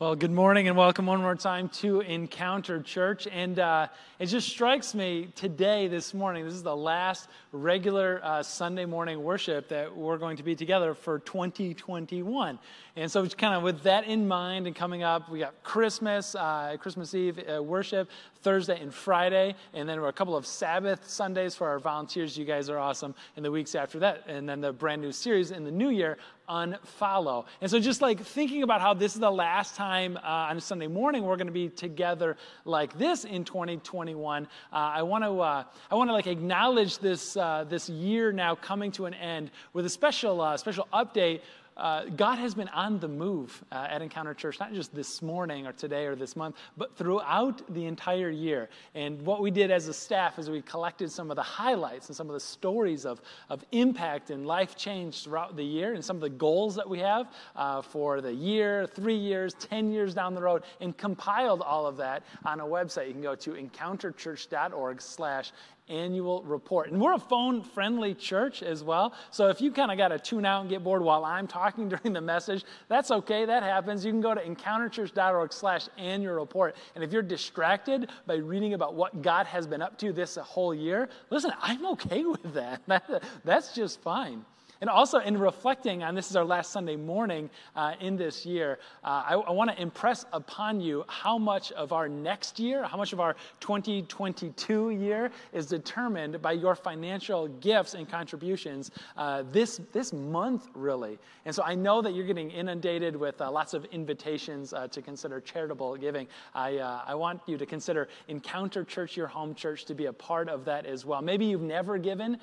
Well, good morning and welcome one more time to Encounter Church. And uh, it just strikes me today, this morning, this is the last regular uh, Sunday morning worship that we're going to be together for 2021. And so, kind of with that in mind and coming up, we got Christmas, uh, Christmas Eve uh, worship, Thursday and Friday, and then a couple of Sabbath Sundays for our volunteers. You guys are awesome. In the weeks after that, and then the brand new series in the new year unfollow. And so, just like thinking about how this is the last time uh, on Sunday morning we're going to be together like this in 2021, uh, I want to uh, I want to like acknowledge this uh, this year now coming to an end with a special uh, special update uh, God has been on the move uh, at Encounter Church, not just this morning or today or this month, but throughout the entire year. And what we did as a staff is we collected some of the highlights and some of the stories of, of impact and life change throughout the year and some of the goals that we have uh, for the year, three years, 10 years down the road, and compiled all of that on a website. You can go to encounterchurch.org slash annual report. And we're a phone friendly church as well. So if you kind of got to tune out and get bored while I'm talking during the message, that's okay. That happens. You can go to encounterchurch.org slash annual report. And if you're distracted by reading about what God has been up to this whole year, listen, I'm okay with that. That's just fine. And also, in reflecting on this is our last Sunday morning uh, in this year, uh, I, I want to impress upon you how much of our next year, how much of our 2022 year is determined by your financial gifts and contributions uh, this, this month, really. And so I know that you're getting inundated with uh, lots of invitations uh, to consider charitable giving. I, uh, I want you to consider Encounter Church, your home church, to be a part of that as well. Maybe you've never given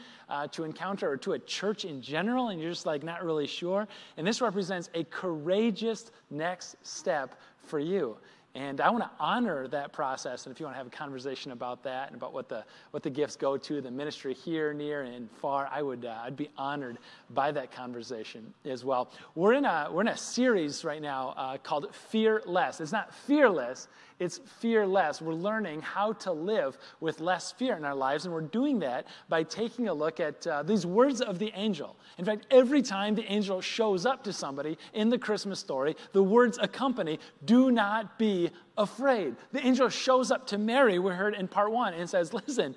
to Encounter or to a church in general general and you're just like not really sure. And this represents a courageous next step for you. And I want to honor that process. And if you want to have a conversation about that and about what the, what the gifts go to, the ministry here, near, and far, I would, uh, I'd be honored by that conversation as well. We're in a, we're in a series right now uh, called Fearless. It's not fearless, it's fearless. We're learning how to live with less fear in our lives. And we're doing that by taking a look at uh, these words of the angel. In fact, every time the angel shows up to somebody in the Christmas story, the words accompany, do not be afraid. The angel shows up to Mary, we heard in part one, and says, Listen,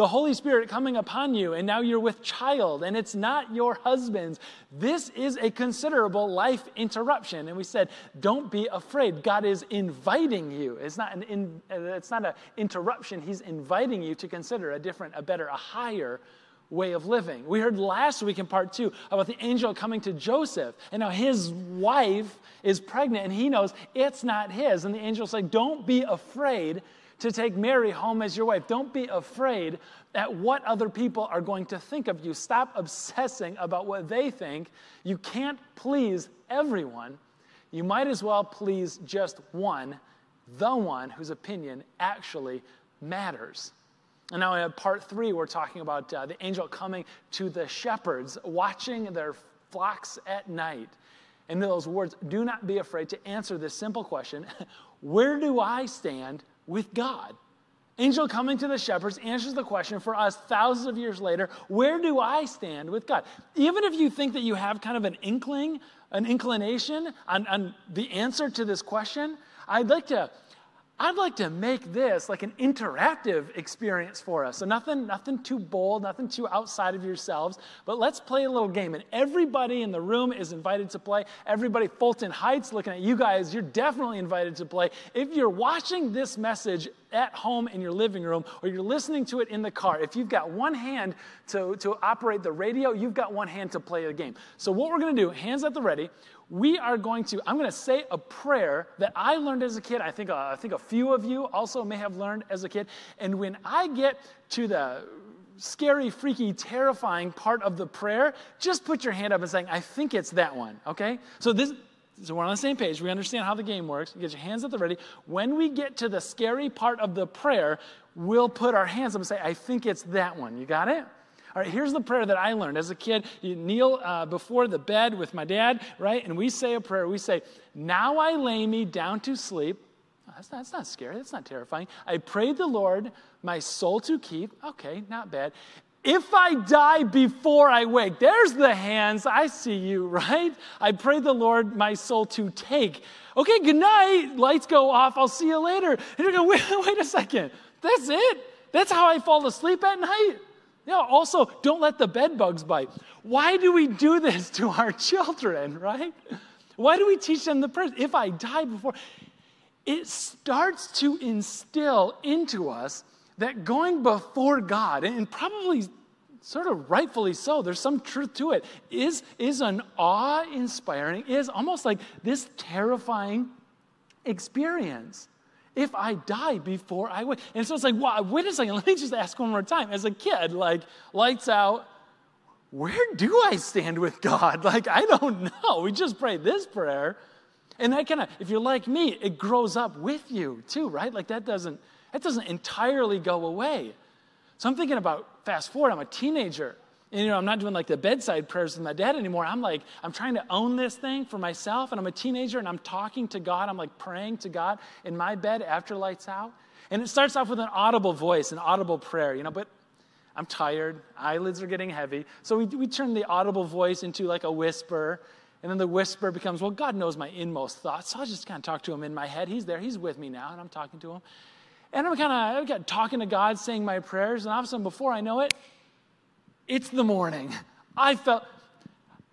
the Holy Spirit coming upon you, and now you're with child, and it's not your husband's. This is a considerable life interruption. And we said, don't be afraid. God is inviting you. It's not an in, uh, it's not an interruption. He's inviting you to consider a different, a better, a higher way of living. We heard last week in part two about the angel coming to Joseph, and now his wife is pregnant, and he knows it's not his. And the angel's like, Don't be afraid to take Mary home as your wife. Don't be afraid at what other people are going to think of you. Stop obsessing about what they think. You can't please everyone. You might as well please just one, the one whose opinion actually matters. And now in part three, we're talking about uh, the angel coming to the shepherds, watching their flocks at night. And those words, do not be afraid to answer this simple question Where do I stand with God? Angel coming to the shepherds answers the question for us thousands of years later where do I stand with God? Even if you think that you have kind of an inkling, an inclination on, on the answer to this question, I'd like to I'd like to make this like an interactive experience for us. So nothing, nothing too bold, nothing too outside of yourselves, but let's play a little game. And everybody in the room is invited to play. Everybody, Fulton Heights, looking at you guys, you're definitely invited to play. If you're watching this message at home in your living room or you're listening to it in the car, if you've got one hand to, to operate the radio, you've got one hand to play the game. So what we're to do, hands at the ready, we are going to, I'm going to say a prayer that I learned as a kid. I think, uh, I think a few of you also may have learned as a kid. And when I get to the scary, freaky, terrifying part of the prayer, just put your hand up and saying, I think it's that one, okay? So this, so we're on the same page. We understand how the game works. You get your hands at the ready. When we get to the scary part of the prayer, we'll put our hands up and say, I think it's that one. You got it? All right, here's the prayer that I learned as a kid. You kneel uh, before the bed with my dad, right? And we say a prayer. We say, Now I lay me down to sleep. Oh, that's, not, that's not scary. That's not terrifying. I prayed the Lord my soul to keep. Okay, not bad. If I die before I wake, there's the hands. I see you, right? I pray the Lord my soul to take. Okay, good night. Lights go off. I'll see you later. And you're going, wait, wait a second. That's it? That's how I fall asleep at night? Yeah, also, don't let the bed bugs bite. Why do we do this to our children, right? Why do we teach them the prayers? If I die before, it starts to instill into us that going before God, and probably sort of rightfully so, there's some truth to it, is, is an awe inspiring, is almost like this terrifying experience. If I die before I wait. And so it's like, wait a second, let me just ask one more time. As a kid, like, lights out, where do I stand with God? Like, I don't know. We just pray this prayer. And that kind of, if you're like me, it grows up with you too, right? Like that doesn't, that doesn't entirely go away. So I'm thinking about fast forward, I'm a teenager. And, you know, I'm not doing like the bedside prayers with my dad anymore. I'm like, I'm trying to own this thing for myself. And I'm a teenager and I'm talking to God. I'm like praying to God in my bed after lights out. And it starts off with an audible voice, an audible prayer, you know, but I'm tired. Eyelids are getting heavy. So we, we turn the audible voice into like a whisper. And then the whisper becomes, well, God knows my inmost thoughts. So I'll just kind of talk to him in my head. He's there. He's with me now. And I'm talking to him. And I'm kind of talking to God, saying my prayers, and all of a sudden, before I know it, it's the morning. I felt,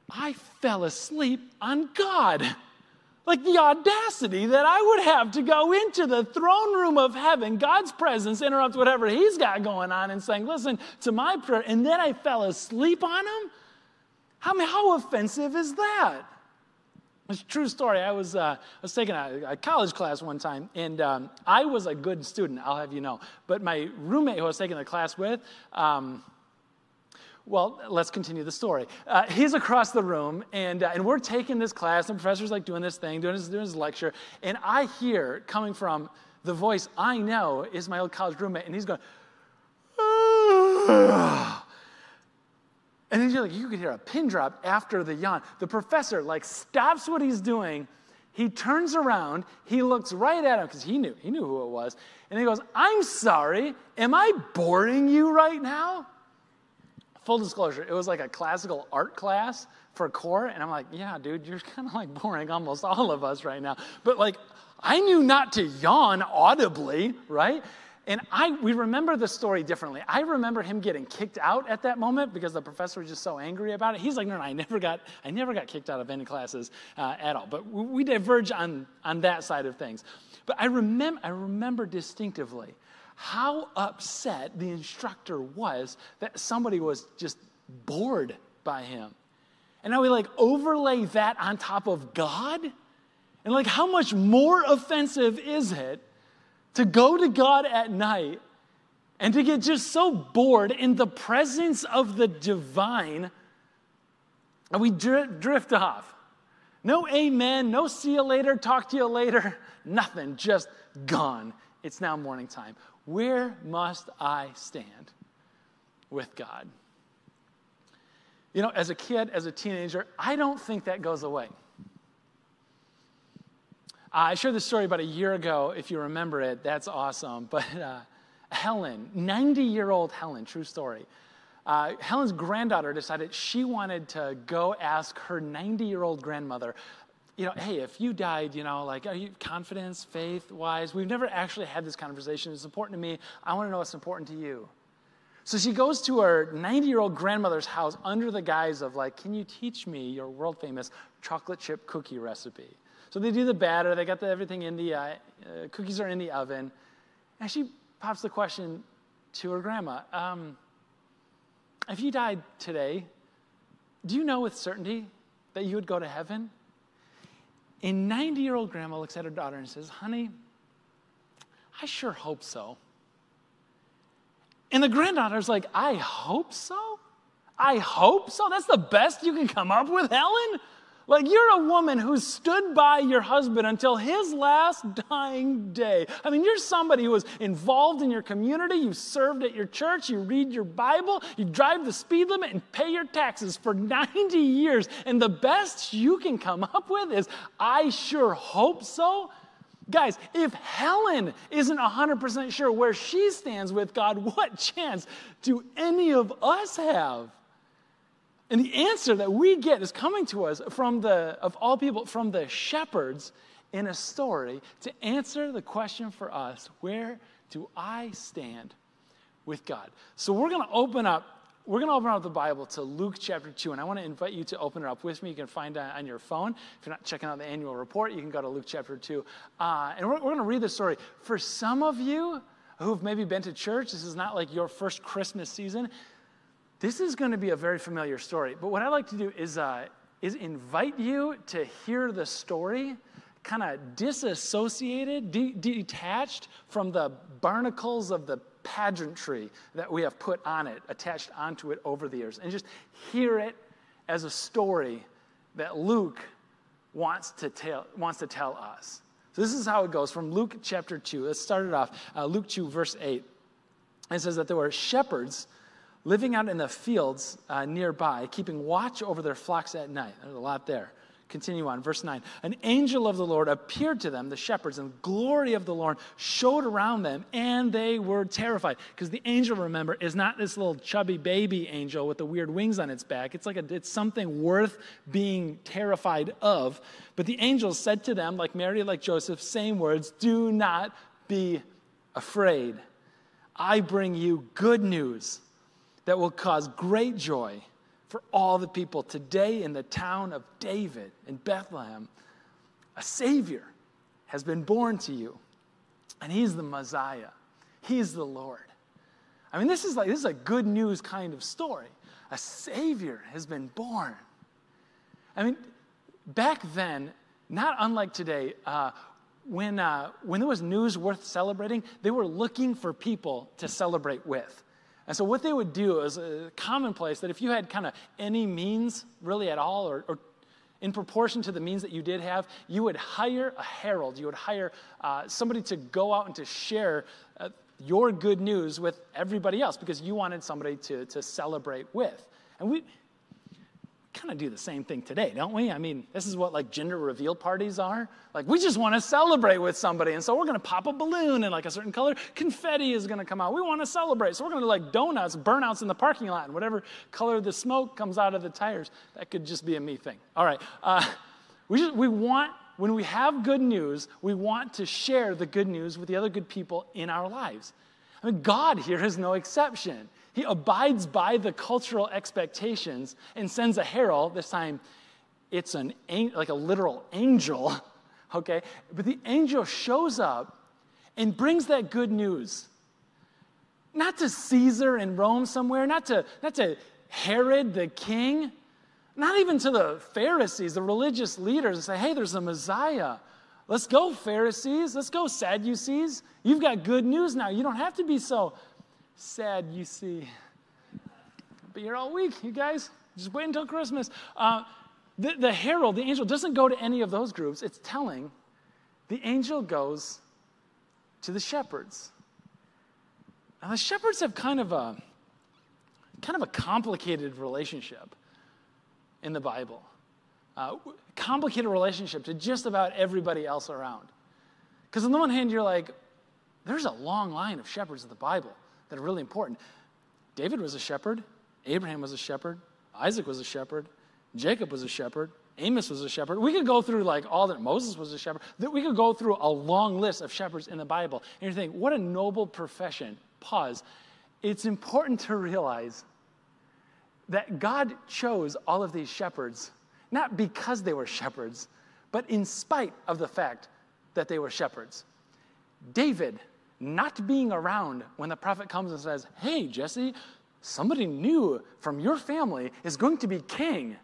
I fell asleep on God. Like the audacity that I would have to go into the throne room of heaven, God's presence, interrupt whatever He's got going on, and saying, Listen to my prayer, and then I fell asleep on Him? How, how offensive is that? It's a true story. I was, uh, I was taking a, a, college class one time, and um, I was a good student, I'll have you know. But my roommate who I was taking the class with, um, well, let's continue the story. Uh, he's across the room, and, uh, and we're taking this class, and the professor's like doing this thing, doing his, doing his lecture, and I hear coming from the voice I know is my old college roommate, and he's going, And you're like, you could hear a pin drop after the yawn. The professor like stops what he's doing. He turns around, he looks right at him because he knew, he knew who it was. And he goes, I'm sorry, am I boring you right now? Full disclosure, it was like a classical art class for core. And I'm like, yeah, dude, you're kind of like boring almost all of us right now. But like, I knew not to yawn audibly, right? And I, we remember the story differently. I remember him getting kicked out at that moment because the professor was just so angry about it. He's like, no, no, I never got, I never got kicked out of any classes uh, at all. But we, we diverge on, on that side of things. But I, remember, I remember distinctively how upset the instructor was that somebody was just bored by him. And now we like overlay that on top of God. And like, how much more offensive is it to go to God at night and to get just so bored in the presence of the divine, and we drift off. No amen, no see you later, talk to you later, nothing, just gone. It's now morning time. Where must I stand with God? You know, as a kid, as a teenager, I don't think that goes away. I shared this story about a year ago. If you remember it, that's awesome. But uh, Helen, 90 year old Helen, true story. Uh, Helen's granddaughter decided she wanted to go ask her 90 year old grandmother, you know, hey, if you died, you know, like, are you confidence, faith wise? We've never actually had this conversation. It's important to me. I want to know what's important to you. So she goes to her 90 year old grandmother's house under the guise of, like, can you teach me your world famous chocolate chip cookie recipe? So they do the batter, they got the, everything in the, uh, uh, cookies are in the oven. And she pops the question to her grandma um, If you died today, do you know with certainty that you would go to heaven? A 90 year old grandma looks at her daughter and says, Honey, I sure hope so. And the granddaughter's like, I hope so? I hope so? That's the best you can come up with, Helen? Like you're a woman who stood by your husband until his last dying day. I mean, you're somebody who was involved in your community, you served at your church, you read your Bible, you drive the speed limit and pay your taxes for 90 years. And the best you can come up with is, I sure hope so. Guys, if Helen isn't 100% sure where she stands with God, what chance do any of us have? And the answer that we get is coming to us from the, of all people, from the shepherds in a story to answer the question for us where do I stand with God? So we're going to open up. We're going to open up the Bible to Luke chapter 2, and I want to invite you to open it up with me. You can find it on your phone. If you're not checking out the annual report, you can go to Luke chapter 2. Uh, and we're, we're going to read the story. For some of you who've maybe been to church, this is not like your first Christmas season. This is going to be a very familiar story. But what I like to do is, uh, is invite you to hear the story kind of disassociated, de- detached from the barnacles of the pageantry that we have put on it, attached onto it over the years, and just hear it as a story that Luke wants to tell, wants to tell us. So this is how it goes from Luke chapter 2. Let's start it off. Uh, Luke 2, verse 8. It says that there were shepherds living out in the fields uh, nearby, keeping watch over their flocks at night. There's a lot there. Continue on, verse 9. An angel of the Lord appeared to them, the shepherds, and the glory of the Lord showed around them, and they were terrified. Because the angel, remember, is not this little chubby baby angel with the weird wings on its back. It's like a, it's something worth being terrified of. But the angel said to them, like Mary, like Joseph, same words Do not be afraid. I bring you good news that will cause great joy for all the people. Today, in the town of David in Bethlehem, a Savior has been born to you, and He's the Messiah, He's the Lord. I mean, this is like this is a good news kind of story. A Savior has been born. I mean, back then, not unlike today, uh, when, uh, when there was news worth celebrating, they were looking for people to celebrate with. And so, what they would do is a commonplace that if you had kind of any means really at all, or, or, in proportion to the means that you did have, you would hire a herald. You would hire uh, somebody to go out and to share uh, your good news with everybody else because you wanted somebody to, to celebrate with. And we, kind of do the same thing today, don't we? I mean, this is what like gender reveal parties are. Like, we just want to celebrate with somebody. And so we're going to pop a balloon in like a certain color. Confetti is going to come out. We want to celebrate. So we're going to like donuts, burnouts in the parking lot, and whatever color the smoke comes out of the tires. That could just be a me thing. All right. Uh, we, just, we want, when we have good news, we want to share the good news with the other good people in our lives. I mean, God here is no exception. He abides by the cultural expectations and sends a herald. This time, it's an like a literal angel, okay? But the angel shows up and brings that good news. Not to Caesar in Rome somewhere, not to, not to Herod the king, not even to the Pharisees, the religious leaders, and say, hey, there's a Messiah. Let's go, Pharisees. Let's go, Sadducees. You've got good news now. You don't have to be so sad, you see. But you're all weak, you guys. Just wait until Christmas. Uh, the, the herald, the angel, doesn't go to any of those groups. It's telling. The angel goes to the shepherds. Now, the shepherds have kind of a kind of a complicated relationship in the Bible. Uh, complicated relationship to just about everybody else around. Because on the one hand, you're like, there's a long line of shepherds in the Bible that are really important. David was a shepherd, Abraham was a shepherd, Isaac was a shepherd, Jacob was a shepherd, Amos was a shepherd. We could go through like all that. Moses was a shepherd. We could go through a long list of shepherds in the Bible. And you think, what a noble profession. Pause. It's important to realize that God chose all of these shepherds, not because they were shepherds, but in spite of the fact that they were shepherds. David not being around when the prophet comes and says, Hey, Jesse, somebody new from your family is going to be king.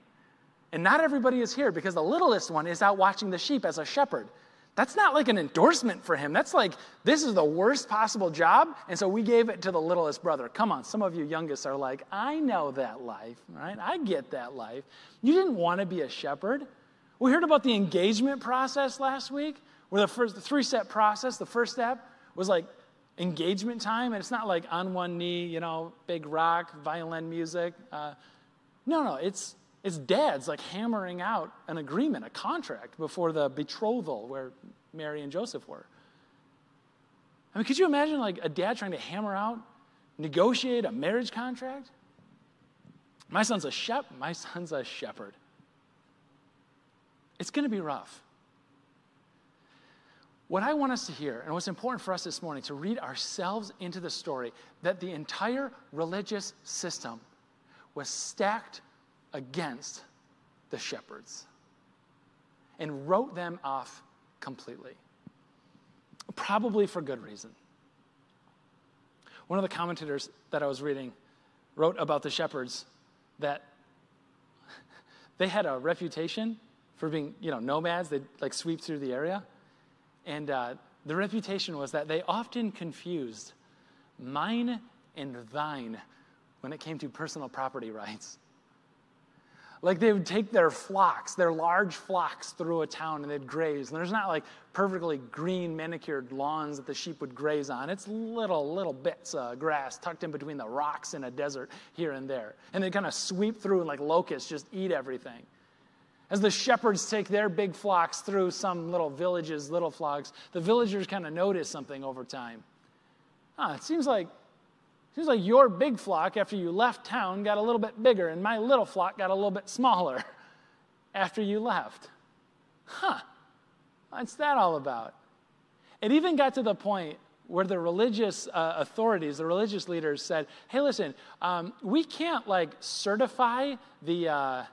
And not everybody is here because the littlest one is out watching the sheep as a shepherd. That's not like an endorsement for him. That's like, this is the worst possible job. And so we gave it to the littlest brother. Come on, some of you youngest are like, I know that life, right? I get that life. You didn't want to be a shepherd. We heard about the engagement process last week, where the first the three step process, the first step was like engagement time, and it's not like on one knee, you know, big rock, violin music. Uh, no, no, it's it's dads like hammering out an agreement, a contract before the betrothal, where Mary and Joseph were. I mean, could you imagine like a dad trying to hammer out, negotiate a marriage contract? My son's a shep, my son's a shepherd. It's going to be rough. What I want us to hear, and what's important for us this morning, to read ourselves into the story that the entire religious system was stacked against the shepherds and wrote them off completely. Probably for good reason. One of the commentators that I was reading wrote about the shepherds that they had a reputation for being, you know, nomads. They'd like sweep through the area. And uh, the reputation was that they often confused mine and thine when it came to personal property rights. Like they would take their flocks, their large flocks through a town and they'd graze. And there's not like perfectly green, manicured lawns that the sheep would graze on. It's little, little bits of grass tucked in between the rocks in a desert here and there. And they kind of sweep through and like locusts just eat everything. As the shepherds take their big flocks through some little villages, little flocks, the villagers kind of notice something over time. Ah, it seems like seems like your big flock after you left town got a little bit bigger, and my little flock got a little bit smaller after you left. Huh, what's that all about? It even got to the point where the religious uh, authorities, the religious leaders said, hey, listen, um, we can't like certify the. Uh,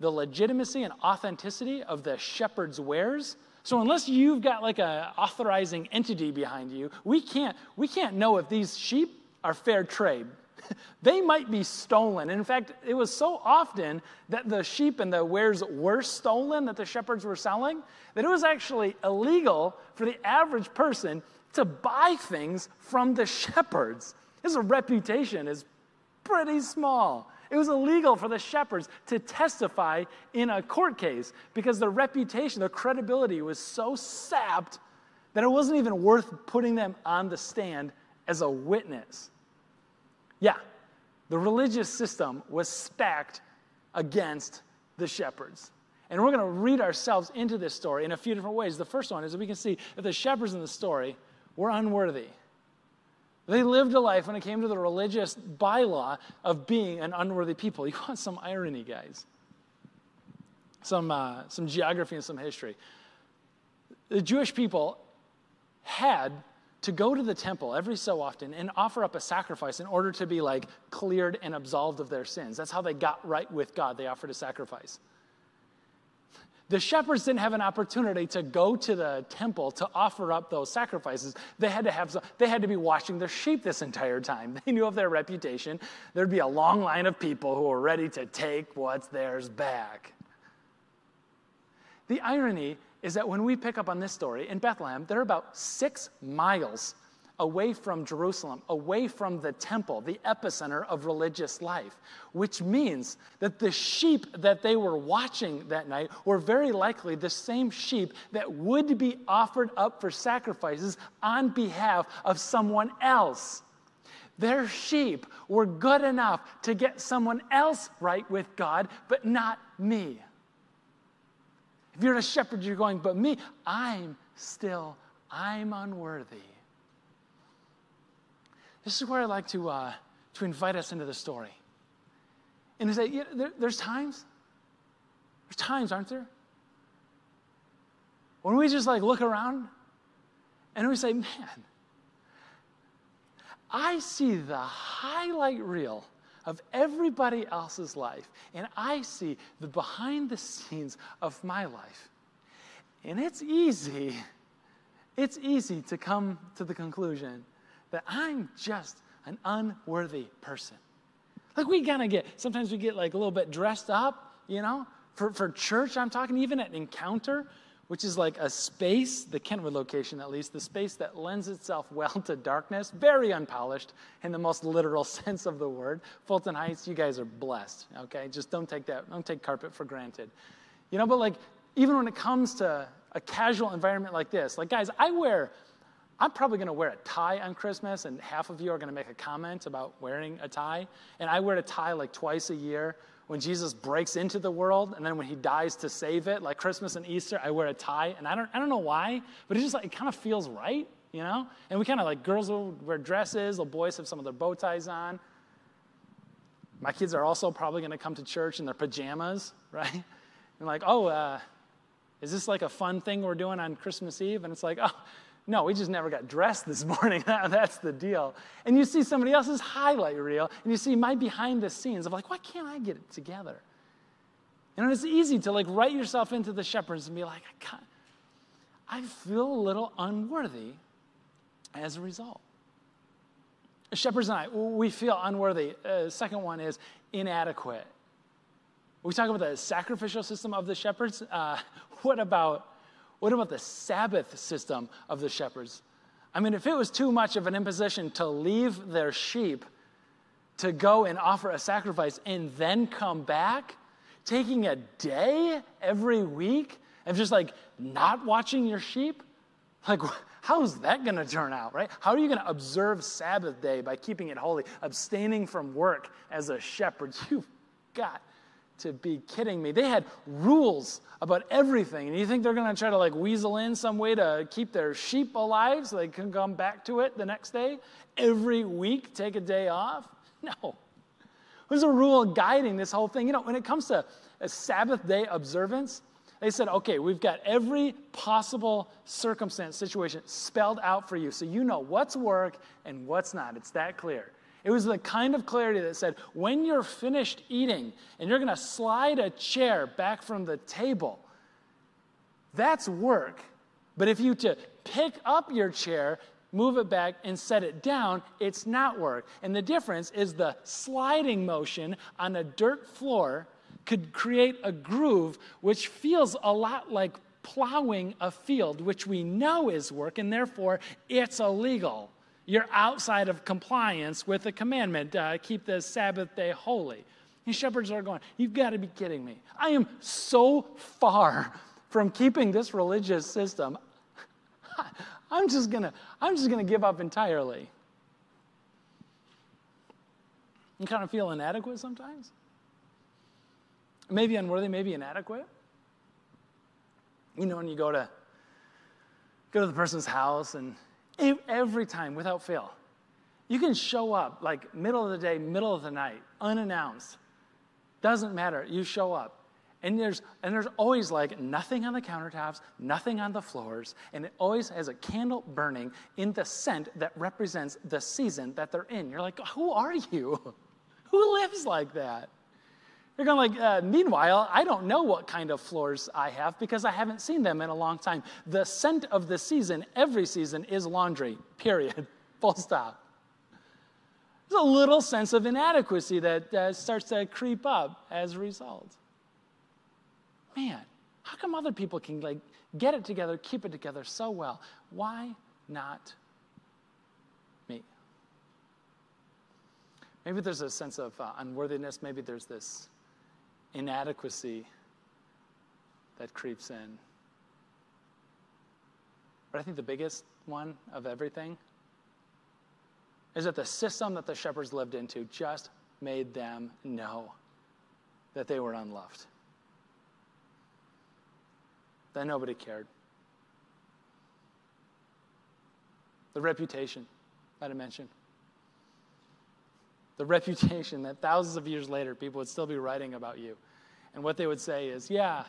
the legitimacy and authenticity of the shepherd's wares. So unless you've got like an authorizing entity behind you, we can't we can't know if these sheep are fair trade. they might be stolen. And in fact, it was so often that the sheep and the wares were stolen that the shepherds were selling that it was actually illegal for the average person to buy things from the shepherds. His reputation is pretty small. It was illegal for the shepherds to testify in a court case because their reputation, their credibility was so sapped that it wasn't even worth putting them on the stand as a witness. Yeah, the religious system was stacked against the shepherds. And we're going to read ourselves into this story in a few different ways. The first one is that we can see that the shepherds in the story were unworthy. They lived a life when it came to the religious bylaw of being an unworthy people. You want some irony, guys? Some, uh, some geography and some history. The Jewish people had to go to the temple every so often and offer up a sacrifice in order to be like cleared and absolved of their sins. That's how they got right with God. They offered a sacrifice. The shepherds didn't have an opportunity to go to the temple to offer up those sacrifices. They had to have they had to be watching their sheep this entire time. They knew of their reputation. There'd be a long line of people who were ready to take what's theirs back. The irony is that when we pick up on this story in Bethlehem, they're about six miles away from Jerusalem, away from the temple, the epicenter of religious life, which means that the sheep that they were watching that night were very likely the same sheep that would be offered up for sacrifices on behalf of someone else. Their sheep were good enough to get someone else right with God, but not me. If you're a shepherd, you're going, but me, I'm still, I'm unworthy. This is where I like to, uh, to invite us into the story. And to say, there, there's times, there's times, aren't there? When we just like look around and we say, man, I see the highlight reel of everybody else's life, and I see the behind the scenes of my life. And it's easy, it's easy to come to the conclusion that I'm just an unworthy person. Like we kind of get, sometimes we get like a little bit dressed up, you know? For, for church, I'm talking even at Encounter, which is like a space, the Kentwood location at least, the space that lends itself well to darkness, very unpolished in the most literal sense of the word. Fulton Heights, you guys are blessed, okay? Just don't take that, don't take carpet for granted. You know, but like, even when it comes to a casual environment like this, like, guys, I wear I'm probably going to wear a tie on Christmas, and half of you are going to make a comment about wearing a tie. And I wear a tie like twice a year when Jesus breaks into the world and then when he dies to save it, like Christmas and Easter, I wear a tie. And I don't, I don't know why, but it just like, it kind of feels right, you know? And we kind of like, girls will wear dresses, little boys have some of their bow ties on. My kids are also probably going to come to church in their pajamas, right? And like, oh, uh, is this like a fun thing we're doing on Christmas Eve? And it's like, oh, no, we just never got dressed this morning. That's the deal. And you see somebody else's highlight reel, and you see my behind the scenes of like, why can't I get it together? And it's easy to like write yourself into the shepherds and be like, I, can't, I feel a little unworthy as a result. Shepherds and I, we feel unworthy. Uh, second one is inadequate. We talk about the sacrificial system of the shepherds. Uh, what about what about the Sabbath system of the shepherds? I mean, if it was too much of an imposition to leave their sheep to go and offer a sacrifice and then come back, taking a day every week of just like not watching your sheep, like how's that going to turn out, right? How are you going to observe Sabbath day by keeping it holy, abstaining from work as a shepherd? You've got to be kidding me. They had rules about everything. And you think they're going to try to like weasel in some way to keep their sheep alive so they can come back to it the next day? Every week, take a day off? No. There's a rule guiding this whole thing. You know, when it comes to a Sabbath day observance, they said, okay, we've got every possible circumstance, situation spelled out for you so you know what's work and what's not. It's that clear. It was the kind of clarity that said, when you're finished eating and you're going to slide a chair back from the table, that's work. But if you to pick up your chair, move it back, and set it down, it's not work. And the difference is the sliding motion on a dirt floor could create a groove which feels a lot like plowing a field, which we know is work, and therefore it's illegal. You're outside of compliance with the commandment uh, keep the Sabbath day holy. These shepherds are going, You've got to be kidding me. I am so far from keeping this religious system. I'm just gonna, I'm just gonna give up entirely. You kind of feel inadequate sometimes. Maybe unworthy, maybe inadequate. You know, when you go to go to the person's house and Every time, without fail. You can show up like middle of the day, middle of the night, unannounced. Doesn't matter. You show up. And there's, and there's always like nothing on the countertops, nothing on the floors, and it always has a candle burning in the scent that represents the season that they're in. You're like, who are you? Who lives like that? You're going like, uh, meanwhile, I don't know what kind of floors I have because I haven't seen them in a long time. The scent of the season, every season, is laundry, period, full stop. There's a little sense of inadequacy that uh, starts to creep up as a result. Man, how come other people can like get it together, keep it together so well? Why not me? Maybe there's a sense of uh, unworthiness. Maybe there's this inadequacy that creeps in. But I think the biggest one of everything is that the system that the shepherds lived into just made them know that they were unloved, that nobody cared. The reputation that I mentioned the reputation that thousands of years later people would still be writing about you. And what they would say is, yeah,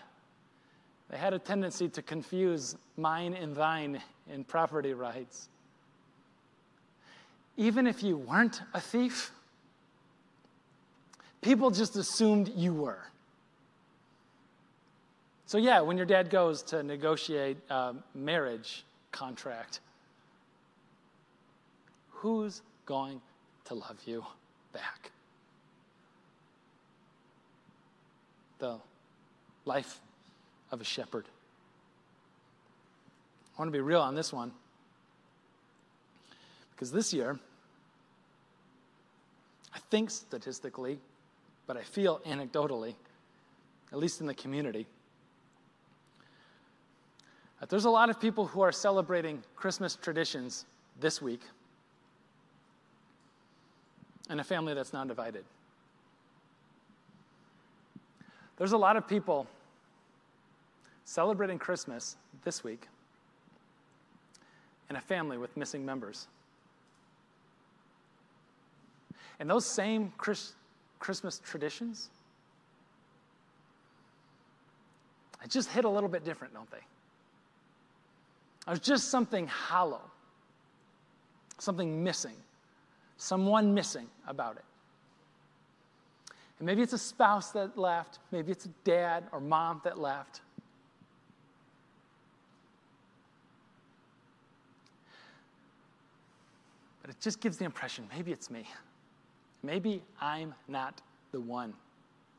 they had a tendency to confuse mine and thine in property rights. Even if you weren't a thief, people just assumed you were. So, yeah, when your dad goes to negotiate a marriage contract, who's going to love you? Back. The life of a shepherd. I want to be real on this one because this year, I think statistically, but I feel anecdotally, at least in the community, that there's a lot of people who are celebrating Christmas traditions this week and a family that's not divided. There's a lot of people celebrating Christmas this week in a family with missing members. And those same Chris, Christmas traditions, I just hit a little bit different, don't they? There's just something hollow, something missing, someone missing about it. And maybe it's a spouse that left, maybe it's a dad or mom that left. But it just gives the impression maybe it's me. Maybe I'm not the one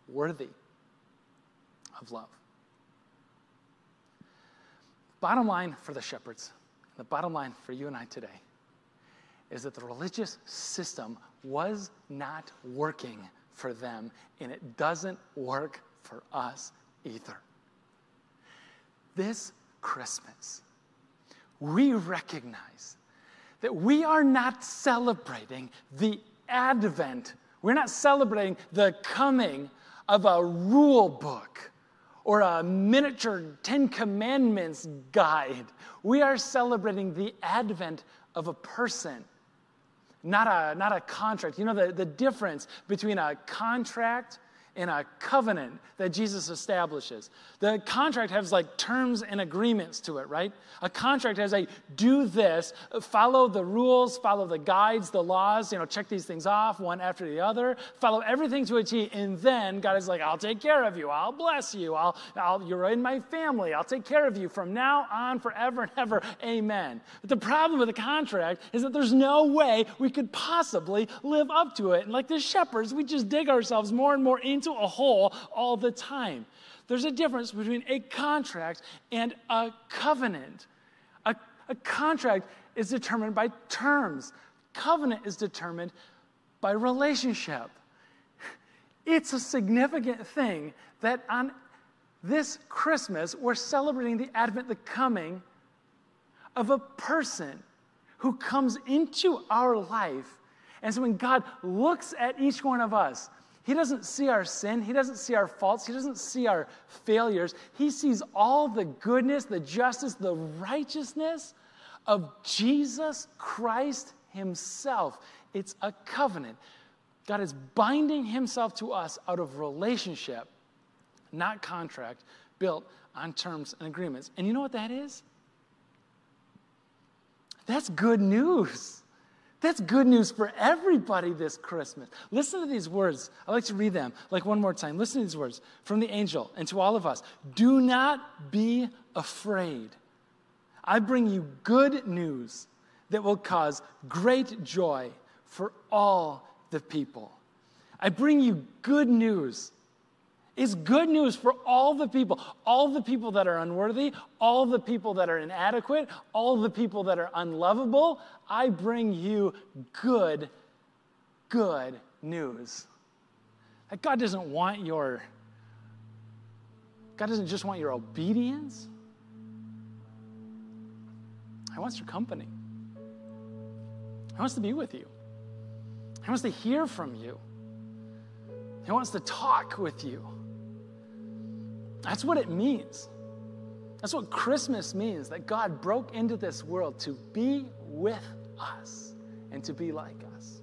worthy of love. Bottom line for the shepherds, the bottom line for you and I today, is that the religious system was not working for them, and it doesn't work for us either. This Christmas, we recognize that we are not celebrating the advent, we're not celebrating the coming of a rule book or a miniature Ten Commandments guide. We are celebrating the advent of a person, not a, not a contract. You know the, the difference between a contract in a covenant that Jesus establishes. The contract has like terms and agreements to it, right? A contract has a do this, follow the rules, follow the guides, the laws, you know, check these things off one after the other, follow everything to a T, and then God is like, I'll take care of you, I'll bless you, I'll, I'll you're in my family, I'll take care of you from now on forever and ever. Amen. But the problem with the contract is that there's no way we could possibly live up to it. And like the shepherds, we just dig ourselves more and more into into a hole all the time. There's a difference between a contract and a covenant. A, a contract is determined by terms, covenant is determined by relationship. It's a significant thing that on this Christmas, we're celebrating the advent, the coming of a person who comes into our life. And so when God looks at each one of us, he doesn't see our sin. He doesn't see our faults. He doesn't see our failures. He sees all the goodness, the justice, the righteousness of Jesus Christ Himself. It's a covenant. God is binding Himself to us out of relationship, not contract, built on terms and agreements. And you know what that is? That's good news. That's good news for everybody this Christmas. Listen to these words. I like to read them like one more time. Listen to these words from the angel and to all of us. Do not be afraid. I bring you good news that will cause great joy for all the people. I bring you good news is good news for all the people, all the people that are unworthy, all the people that are inadequate, all the people that are unlovable. I bring you good, good news. That God doesn't want your, God doesn't just want your obedience, He wants your company. He wants to be with you. He wants to hear from you. He wants to talk with you. That's what it means. That's what Christmas means that God broke into this world to be with us and to be like us.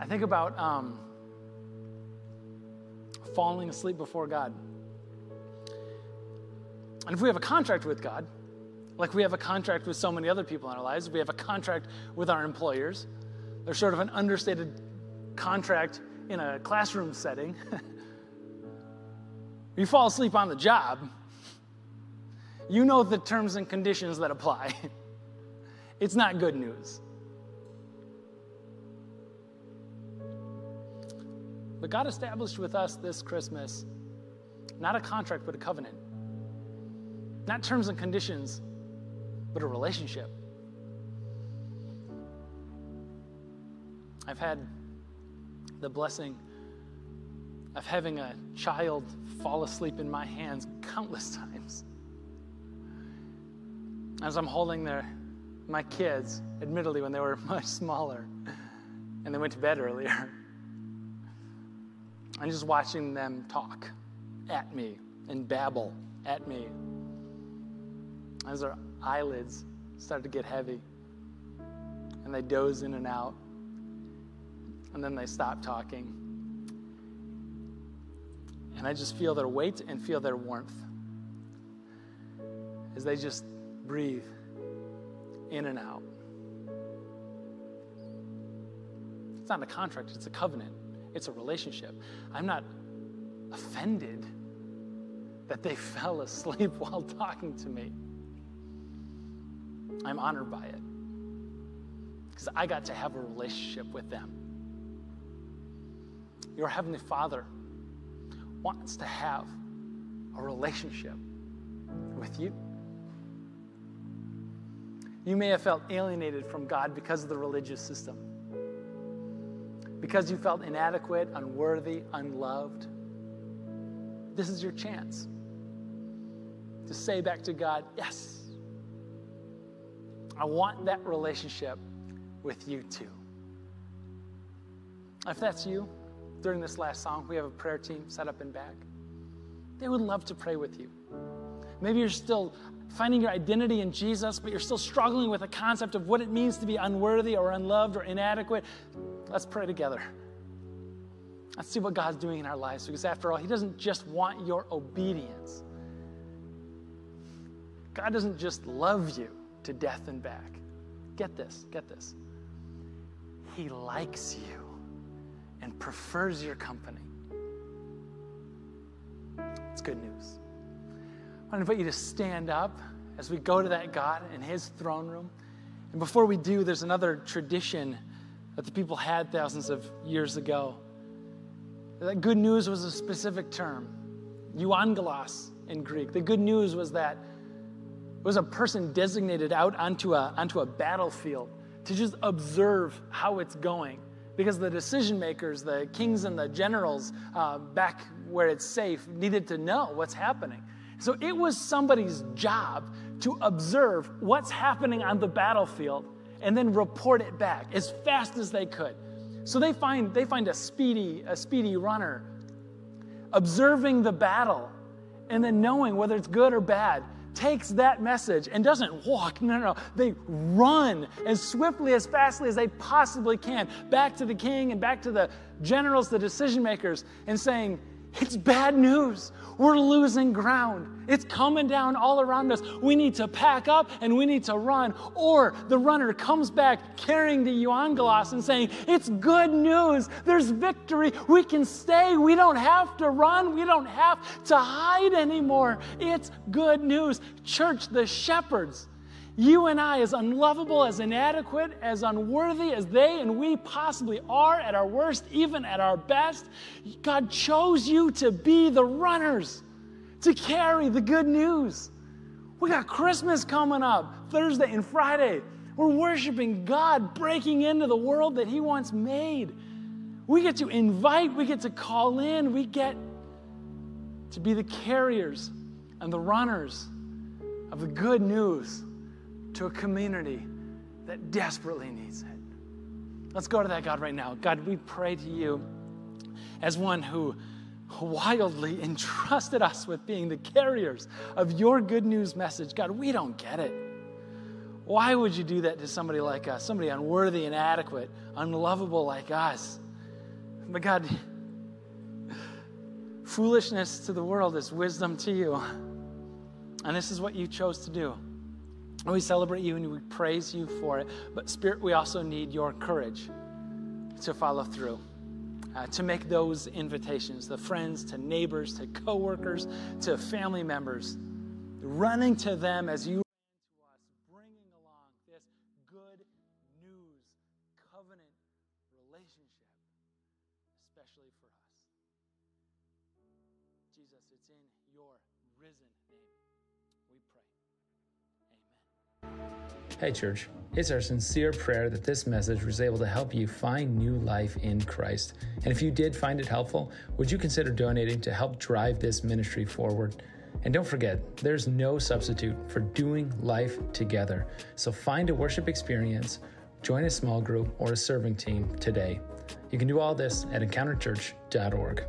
I think about um, falling asleep before God. And if we have a contract with God, like we have a contract with so many other people in our lives, we have a contract with our employers, there's sort of an understated contract in a classroom setting. you fall asleep on the job, you know the terms and conditions that apply. it's not good news. But God established with us this Christmas not a contract, but a covenant. Not terms and conditions, but a relationship. I've had the blessing of having a child fall asleep in my hands countless times. As I'm holding their, my kids, admittedly when they were much smaller and they went to bed earlier. and just watching them talk at me and babble at me as their eyelids start to get heavy and they doze in and out and then they stop talking and i just feel their weight and feel their warmth as they just breathe in and out it's not a contract it's a covenant it's a relationship i'm not offended that they fell asleep while talking to me. I'm honored by it because I got to have a relationship with them. Your Heavenly Father wants to have a relationship with you. You may have felt alienated from God because of the religious system, because you felt inadequate, unworthy, unloved. This is your chance to say back to God, Yes, I want that relationship with you too. If that's you, during this last song, we have a prayer team set up in back. They would love to pray with you. Maybe you're still finding your identity in Jesus, but you're still struggling with the concept of what it means to be unworthy or unloved or inadequate. Let's pray together. Let's see what God's doing in our lives because, after all, He doesn't just want your obedience, God doesn't just love you to death and back. Get this, get this. He likes you and prefers your company. It's good news. I want to invite you to stand up as we go to that God in His throne room. And before we do, there's another tradition that the people had thousands of years ago. That good news was a specific term, euangelos in Greek. The good news was that it was a person designated out onto a, onto a battlefield to just observe how it's going. Because the decision makers, the kings and the generals uh, back where it's safe, needed to know what's happening. So it was somebody's job to observe what's happening on the battlefield and then report it back as fast as they could. So they find, they find a, speedy, a speedy runner observing the battle and then knowing whether it's good or bad takes that message and doesn't walk. No, no, no. They run as swiftly, as fastly as they possibly can back to the king and back to the generals, the decision makers, and saying, It's bad news. We're losing ground. It's coming down all around us. We need to pack up and we need to run. Or the runner comes back carrying the euangelos and saying, It's good news. There's victory. We can stay. We don't have to run. We don't have to hide anymore. It's good news. Church, the shepherds, you and I, as unlovable, as inadequate, as unworthy as they and we possibly are at our worst, even at our best, God chose you to be the runners, to carry the good news. We got Christmas coming up Thursday and Friday. We're worshiping God, breaking into the world that He once made. We get to invite, we get to call in, we get to be the carriers and the runners of the good news to a community that desperately needs it. Let's go to that God right now. God, we pray to you as one who wildly entrusted us with being the carriers of your good news message. God, we don't get it. Why would you do that to somebody like us, somebody unworthy, inadequate, unlovable like us? But God, foolishness to the world is wisdom to you. And this is what you chose to do. And we celebrate you and we praise you for it. But, Spirit, we also need your courage to follow through. Uh, to make those invitations, the friends, to neighbors, to coworkers, to family members, running to them as you Hey, church. It's our sincere prayer that this message was able to help you find new life in Christ. And if you did find it helpful, would you consider donating to help drive this ministry forward? And don't forget, there's no substitute for doing life together. So find a worship experience, join a small group or a serving team today. You can do all this at encounterchurch.org.